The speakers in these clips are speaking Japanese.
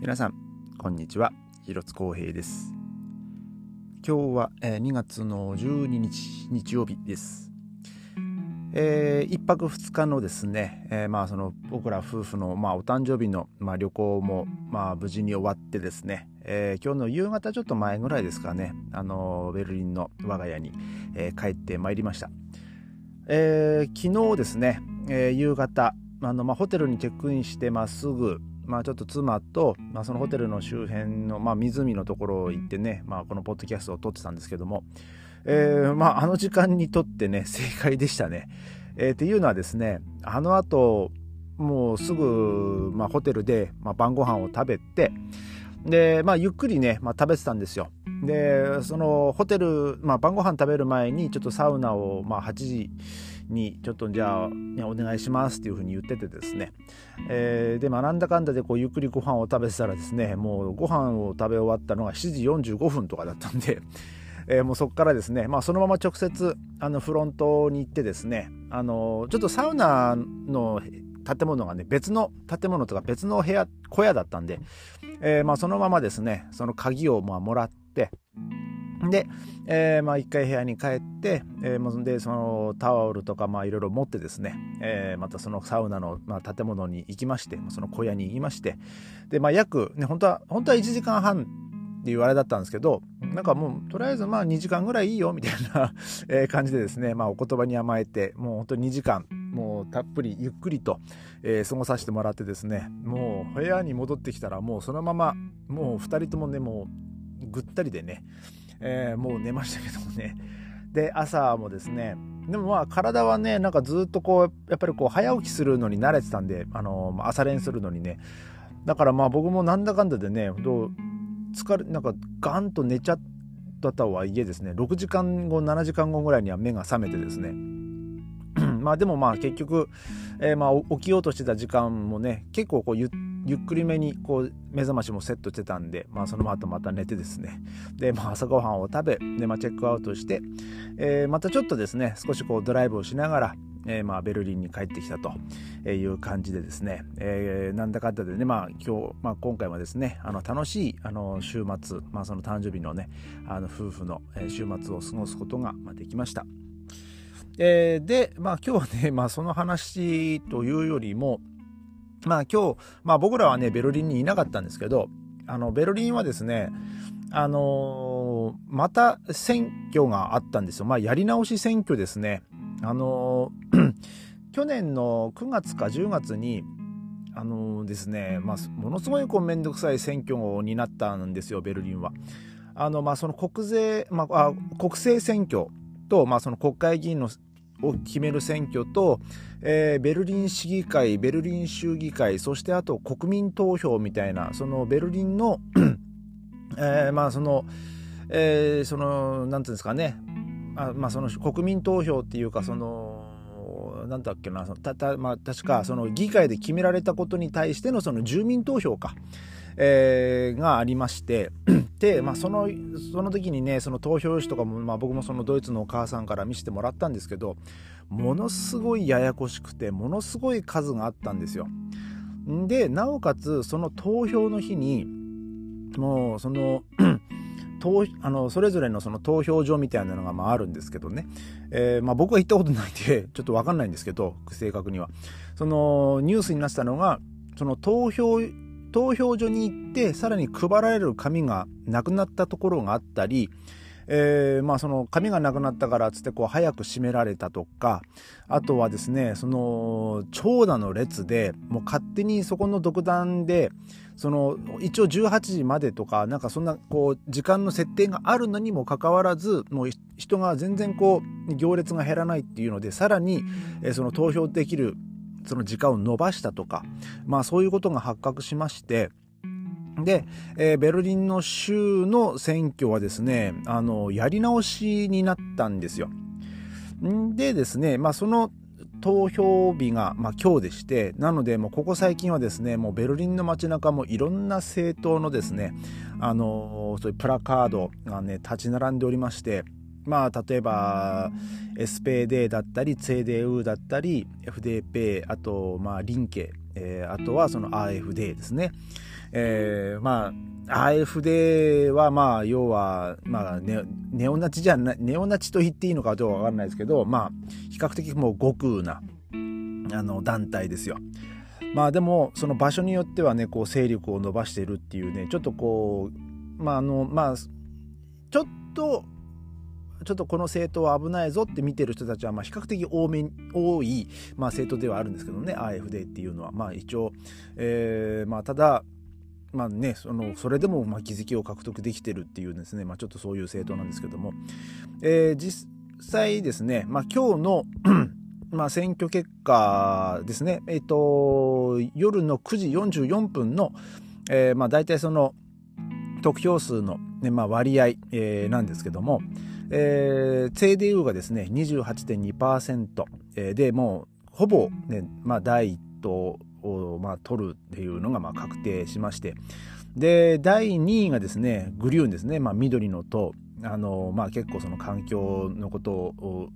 皆さんこんにちは。広津光平です。今日は、え2月の12日日曜日です。えー、1泊2日のですね、えー、まあその僕ら夫婦の、まあ、お誕生日の、まあ、旅行も、まあ、無事に終わってですね、えー、今日の夕方ちょっと前ぐらいですかね、あのベルリンの我が家に、え帰ってまいりました、え昨日ですね、え夕方あの、まあ、ホテルにチェックインしてまっすぐまあ、ちょっと妻と、まあ、そのホテルの周辺の、まあ、湖のところ行ってね、まあ、このポッドキャストを撮ってたんですけども、えー、まあ、あの時間にとってね、正解でしたね。えー、っていうのはですね、あの後、もうすぐ、まあ、ホテルで、まあ、晩ご飯を食べて、で、まあ、ゆっくりね、まあ、食べてたんですよ。で、そのホテル、まあ、晩ご飯食べる前に、ちょっとサウナを、まあ、8時、にちょっとじゃあ、ね、お願いしますっていうふうに言っててですね、えー、でまあなんだかんだでこうゆっくりご飯を食べてたらですねもうご飯を食べ終わったのが7時45分とかだったんで、えー、もうそこからですね、まあ、そのまま直接あのフロントに行ってですねあのちょっとサウナの建物がね別の建物とか別の部屋小屋だったんで、えー、まあそのままですねその鍵をまもらってで、えー、まあ、一回部屋に帰って、えー、でそのタオルとかまあいろいろ持ってですね、えー、またそのサウナの、まあ、建物に行きましてその小屋に行きましてで、まあ、約、ね、本当は本当は1時間半っていうあれだったんですけどなんかもうとりあえずまあ2時間ぐらいいいよみたいな 感じでですね、まあ、お言葉に甘えてもう本当に2時間もうたっぷりゆっくりと、えー、過ごさせてもらってですねもう部屋に戻ってきたらもうそのままもう2人ともねもうぐったりでねえー、もう寝ましたけどもね。で、朝もですね、でもまあ体はね、なんかずっとこう、やっぱりこう早起きするのに慣れてたんで、あのー、朝練するのにね。だからまあ僕もなんだかんだでね、どう疲れ、なんかガンと寝ちゃったとはいえですね、6時間後、7時間後ぐらいには目が覚めてですね、まあでもまあ結局、えー、まあ起きようとしてた時間もね結構こうゆっゆっくりめにこう目覚ましもセットしてたんで、まあ、その後また寝てですねで、まあ、朝ごはんを食べで、まあ、チェックアウトして、えー、またちょっとですね少しこうドライブをしながら、えー、まあベルリンに帰ってきたという感じでですね、えー、なんだかんだでね、まあ、今日、まあ、今回はですねあの楽しいあの週末、まあ、その誕生日のねあの夫婦の週末を過ごすことができました。えー、で、まあ今日はね、まあその話というよりも、まあ今日、まあ僕らはね、ベルリンにいなかったんですけど、あの、ベルリンはですね、あのー、また選挙があったんですよ。まあやり直し選挙ですね。あのー、去年の9月か10月に、あのー、ですね、まあ、ものすごいこうめんどくさい選挙になったんですよ、ベルリンは。あの、まあ、その国税、まあ、あ国政選挙と、まあ、その国会議員のを決める選挙と、えー、ベルリン市議会、ベルリン州議会、そしてあと国民投票みたいな、そのベルリンのえー、まあその、えー、その、なんていうんですかね、あまあその国民投票っていうか、その、なんだっけな、たたまあ、確かその議会で決められたことに対してのその住民投票か、えー、がありまして、で、まあ、そのその時にねその投票紙とかも、まあ、僕もそのドイツのお母さんから見せてもらったんですけどものすごいややこしくてものすごい数があったんですよ。でなおかつその投票の日にもうその 投あのそれぞれのその投票所みたいなのがまああるんですけどね、えー、まあ、僕は行ったことないんで ちょっと分かんないんですけど正確にはそのニュースになってたのがその投票投票所に行ってさらに配られる紙がなくなったところがあったり、えー、まあその紙がなくなったからっつってこう早く閉められたとかあとはですねその長蛇の列でもう勝手にそこの独断でその一応18時までとかなんかそんなこう時間の設定があるのにもかかわらずもう人が全然こう行列が減らないっていうのでさらに、その投票できるその時間を延ばしたとか、まあそういうことが発覚しまして、で、えー、ベルリンの州の選挙はですね、あの、やり直しになったんですよ。んでですね、まあその投票日が、まあ、今日でして、なので、もうここ最近はですね、もうベルリンの街中もいろんな政党のですね、あのそういうプラカードがね、立ち並んでおりまして、まあ例えば SPD だったり CDU だったり FDP あとまあリンケ、えー、あとはその AFD ですね、えー、まあ AFD はまあ要はまあネネオナチじゃないネオナチと言っていいのかどうかわかんないですけどまあ比較的もう極右なあの団体ですよ。まあでもその場所によってはねこう勢力を伸ばしているっていうねちょっとこうまああのまあちょっとちょっとこの政党は危ないぞって見てる人たちはま比較的多め多い、ま、政党ではあるんですけどね。AFD っていうのは。まあ一応、えー、まあただまあね、そのそれでもまあ議席を獲得できてるっていうですね、まあ、ちょっとそういう政党なんですけども、えー、実際ですね、まあ、今日の まあ、選挙結果ですね、え、ー、と、夜の9時44分の、えー、まあ、大体その得票数の、ねまあ、割合、えー、なんですけども、えー、CDU がですね、28.2%、えー、で、もう、ほぼ、ね、まあ、第一党を、まあ、取るっていうのが、まあ、確定しまして、で、第2位がですね、グリューンですね、まあ、緑の党、あのまあ、結構その環境のことを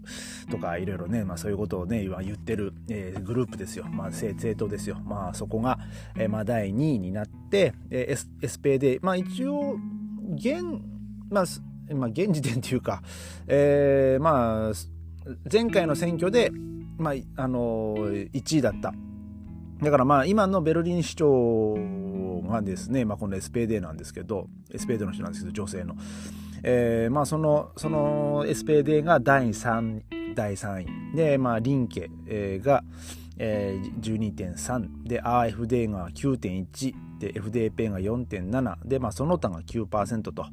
とかいろいろね、まあ、そういうことをね言ってる、えー、グループですよ、まあ、政党ですよ、まあ、そこが、えーまあ、第2位になって、えー、SPD、まあ、一応現,、まあまあ、現時点というか、えーまあ、前回の選挙で、まああのー、1位だった。だからまあ今のベルリン市長がですね、まあ、この SPD なんですけど SPD の人なんですけど女性の。えー、まあそのその SPD が第3第3位。で、まあ、リンケ、が、えー、12.3で AFD が9.1で FDP が4.7で、まあ、その他が9%と、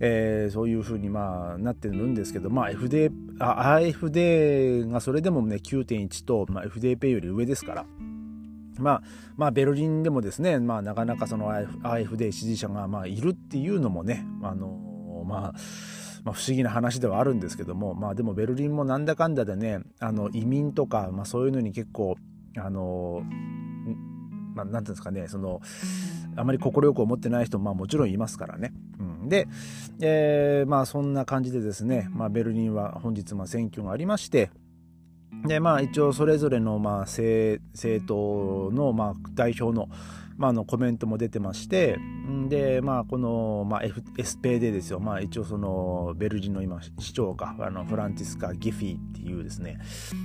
えー、そういうふうにまあなってるんですけど、まあ FD、あ AFD がそれでもね9.1と、まあ、FDP より上ですから。まあ、まあ、ベルリンでもですね、まあ、なかなかその AFD 支持者がまあいるっていうのもね、あのまあ、まあ、不思議な話ではあるんですけども、まあ、でもベルリンもなんだかんだでねあの移民とか、まあ、そういうのに結構あのまあ、なんていうんですかねそのあまり快く思ってない人も、まあ、もちろんいますからね。うん、で、えー、まあそんな感じでですね、まあ、ベルリンは本日まあ選挙がありましてでまあ一応それぞれのまあ政政党のまあ代表のまあ、のコメントも出てましてで、まあ、この、まあ、F、SPD ですよ、まあ、一応そのベルリンの今市長かあのフランティスカ・ギフィーっていうですね、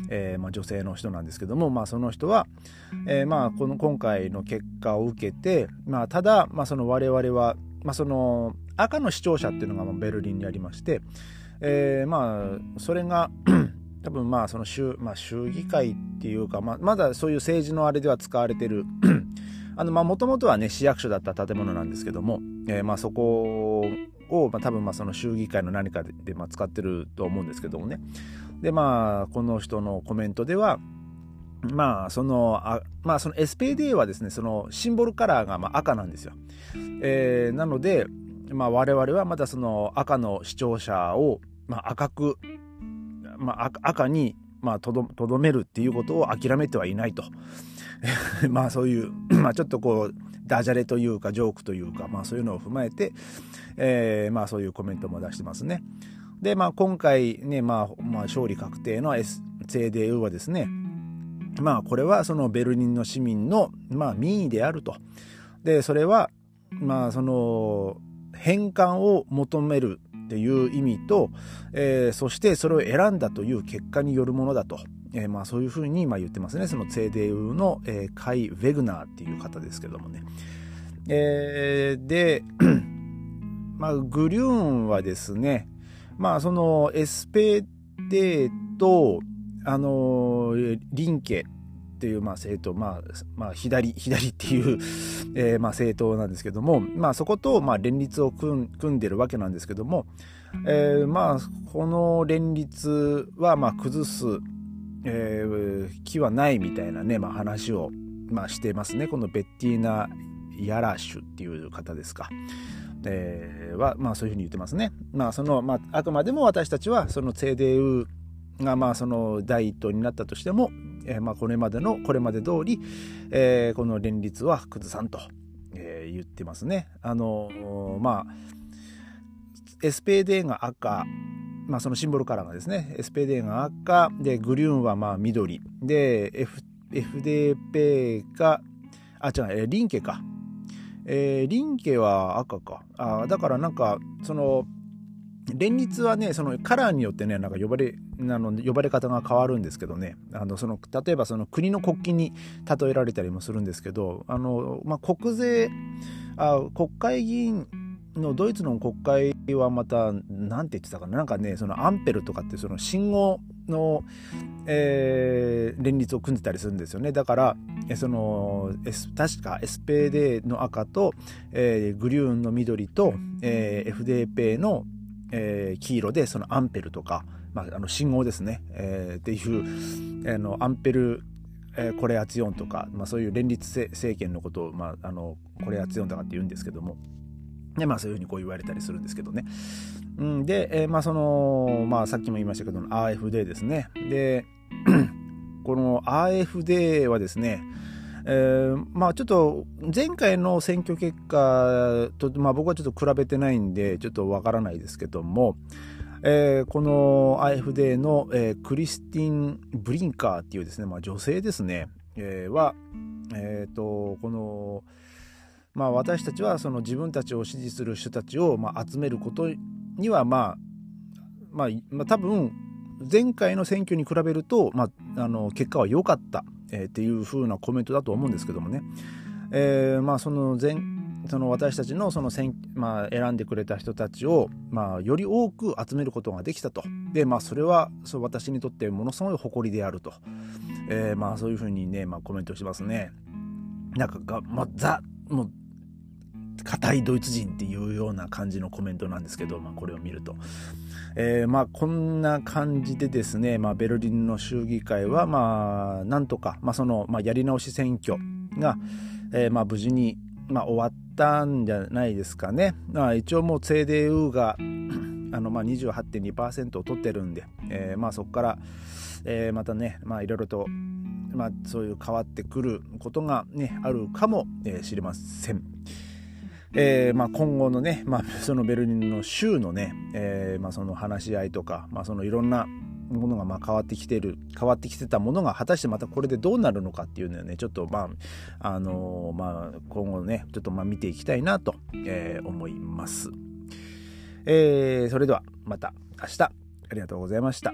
えーまあ、女性の人なんですけども、まあ、その人は、えーまあ、この今回の結果を受けて、まあ、ただ、まあ、その我々は、まあ、その赤の視聴者っていうのがベルリンにありまして、えー、まあそれが 多分まあその州,、まあ、州議会っていうか、まあ、まだそういう政治のあれでは使われてる、もともとはね、市役所だった建物なんですけども、えー、まあ、そこを、まあ、多分、まあ、その州議会の何かで、まあ、使ってると思うんですけどもね。で、まあ、この人のコメントでは、まあ、その、あまあ、その SPD はですね、そのシンボルカラーがま赤なんですよ。えー、なので、まあ、我々はまだその赤の視聴者を、ま、赤く、ま、赤に、まあ、とどめるっていうことを諦めてはいないと。まあそういうまあちょっとこうダジャレというかジョークというか、まあ、そういうのを踏まえて、えー、まあそういうコメントも出してますね。でまあ今回ね、まあ、まあ勝利確定の SCDU はですねまあこれはそのベルリンの市民の、まあ、民意であると。でそれはまあその返還を求めるっていう意味と、えー、そしてそれを選んだという結果によるものだと。えー、まあそういうふうにま言ってますね。そのツェーデウの、えー、カイ・ヴェグナーっていう方ですけどもね。えー、で、まあグリューンはですね、まあそのエスペデと、あのリンケっていうまあ政党、まあ、まあ、左、左っていう、えー、まあ政党なんですけども、まあそことまあ連立を組んでるわけなんですけども、えー、まあこの連立はまあ崩す、えー、気はないみたいなね、まあ、話を、まあ、してますねこのベッティーナ・ヤラシュっていう方ですか。えー、は、まあ、そういうふうに言ってますね。まあそのまあ、あくまでも私たちはそのセーデウがまあその第一党になったとしても、え、まあこれまでのこれまで通り、えー、この連立は崩さんと、えー、言ってますね。あのー、まあ SPD が赤まあ、そのシンボルカラーがですね SPD が赤でグリューンはまあ緑。で、F、FDP があ違うリンケか。えー、リンケは赤か。あだからなんかその連立はねそのカラーによってねなんか呼ばれあの呼ばれ方が変わるんですけどね。あのその例えばその国の国旗に例えられたりもするんですけどあの、まあ、国税あ国会議員のドイツの国会はまた何て言ってたかな？なんかねそのアンペルとかってその信号の、えー、連立を組んでたりするんですよね。だからその、確か SPD の赤と、えー、グリューンの緑と、えー、FDP の、えー、黄色でそのアンペルとか、まあ、あの信号ですね、えー、っていう、あのアンペルえー、コレアツヨンとか、まあ、そういう連立政権のことを、まあ、あのコレアツヨンとかって言うんですけども、でまあ、そういうふうにこう言われたりするんですけどね。うん、で、えー、まあその、まあ、さっきも言いましたけど AFD ですね。で この AFD はですね、えー、まあちょっと前回の選挙結果と、まあ、僕はちょっと比べてないんでちょっとわからないですけども、えー、この AFD の、えー、クリスティン・ブリンカーっていうですね、まあ、女性ですね、えー、は、えーと、この、まあ、私たちはその自分たちを支持する人たちを、まあ、集めることには、まあまあ、まあ、多分前回の選挙に比べると、まあ、あの結果は良かった、えー、っていう風なコメントだと思うんですけどもね、えー、まあその前その私たちのその選、まあ、選んでくれた人たちを、まあ、より多く集めることができたと。で、まあ、それはそう私にとってものすごい誇りであると。えー、まあ、そういうふうにね、まあ、コメントしますね。なんかが、まあ、ザ、もう、硬いドイツ人っていうような感じのコメントなんですけど、まあ、これを見ると。えー、まあ、こんな感じでですね、まあ、ベルリンの州議会は、まあ、なんとか、まあ、その、まあ、やり直し選挙が、えー、まあ、無事に、まあ、終わったんじゃないですかね。まあ、一応もう CDU が あのまあ28.2%を取ってるんで、えー、まあそこから、えー、またね、いろいろと、まあそういう変わってくることがね、あるかもしれません。えーまあ、今後のね、まあ、そのベルリンの州のね、えーまあ、その話し合いとか、まあ、そのいろんなものがまあ変わってきてる変わってきてたものが果たしてまたこれでどうなるのかっていうのはねちょっとまああのー、まあ今後ねちょっとまあ見ていきたいなと、えー、思います。えー、それではまた明日ありがとうございました。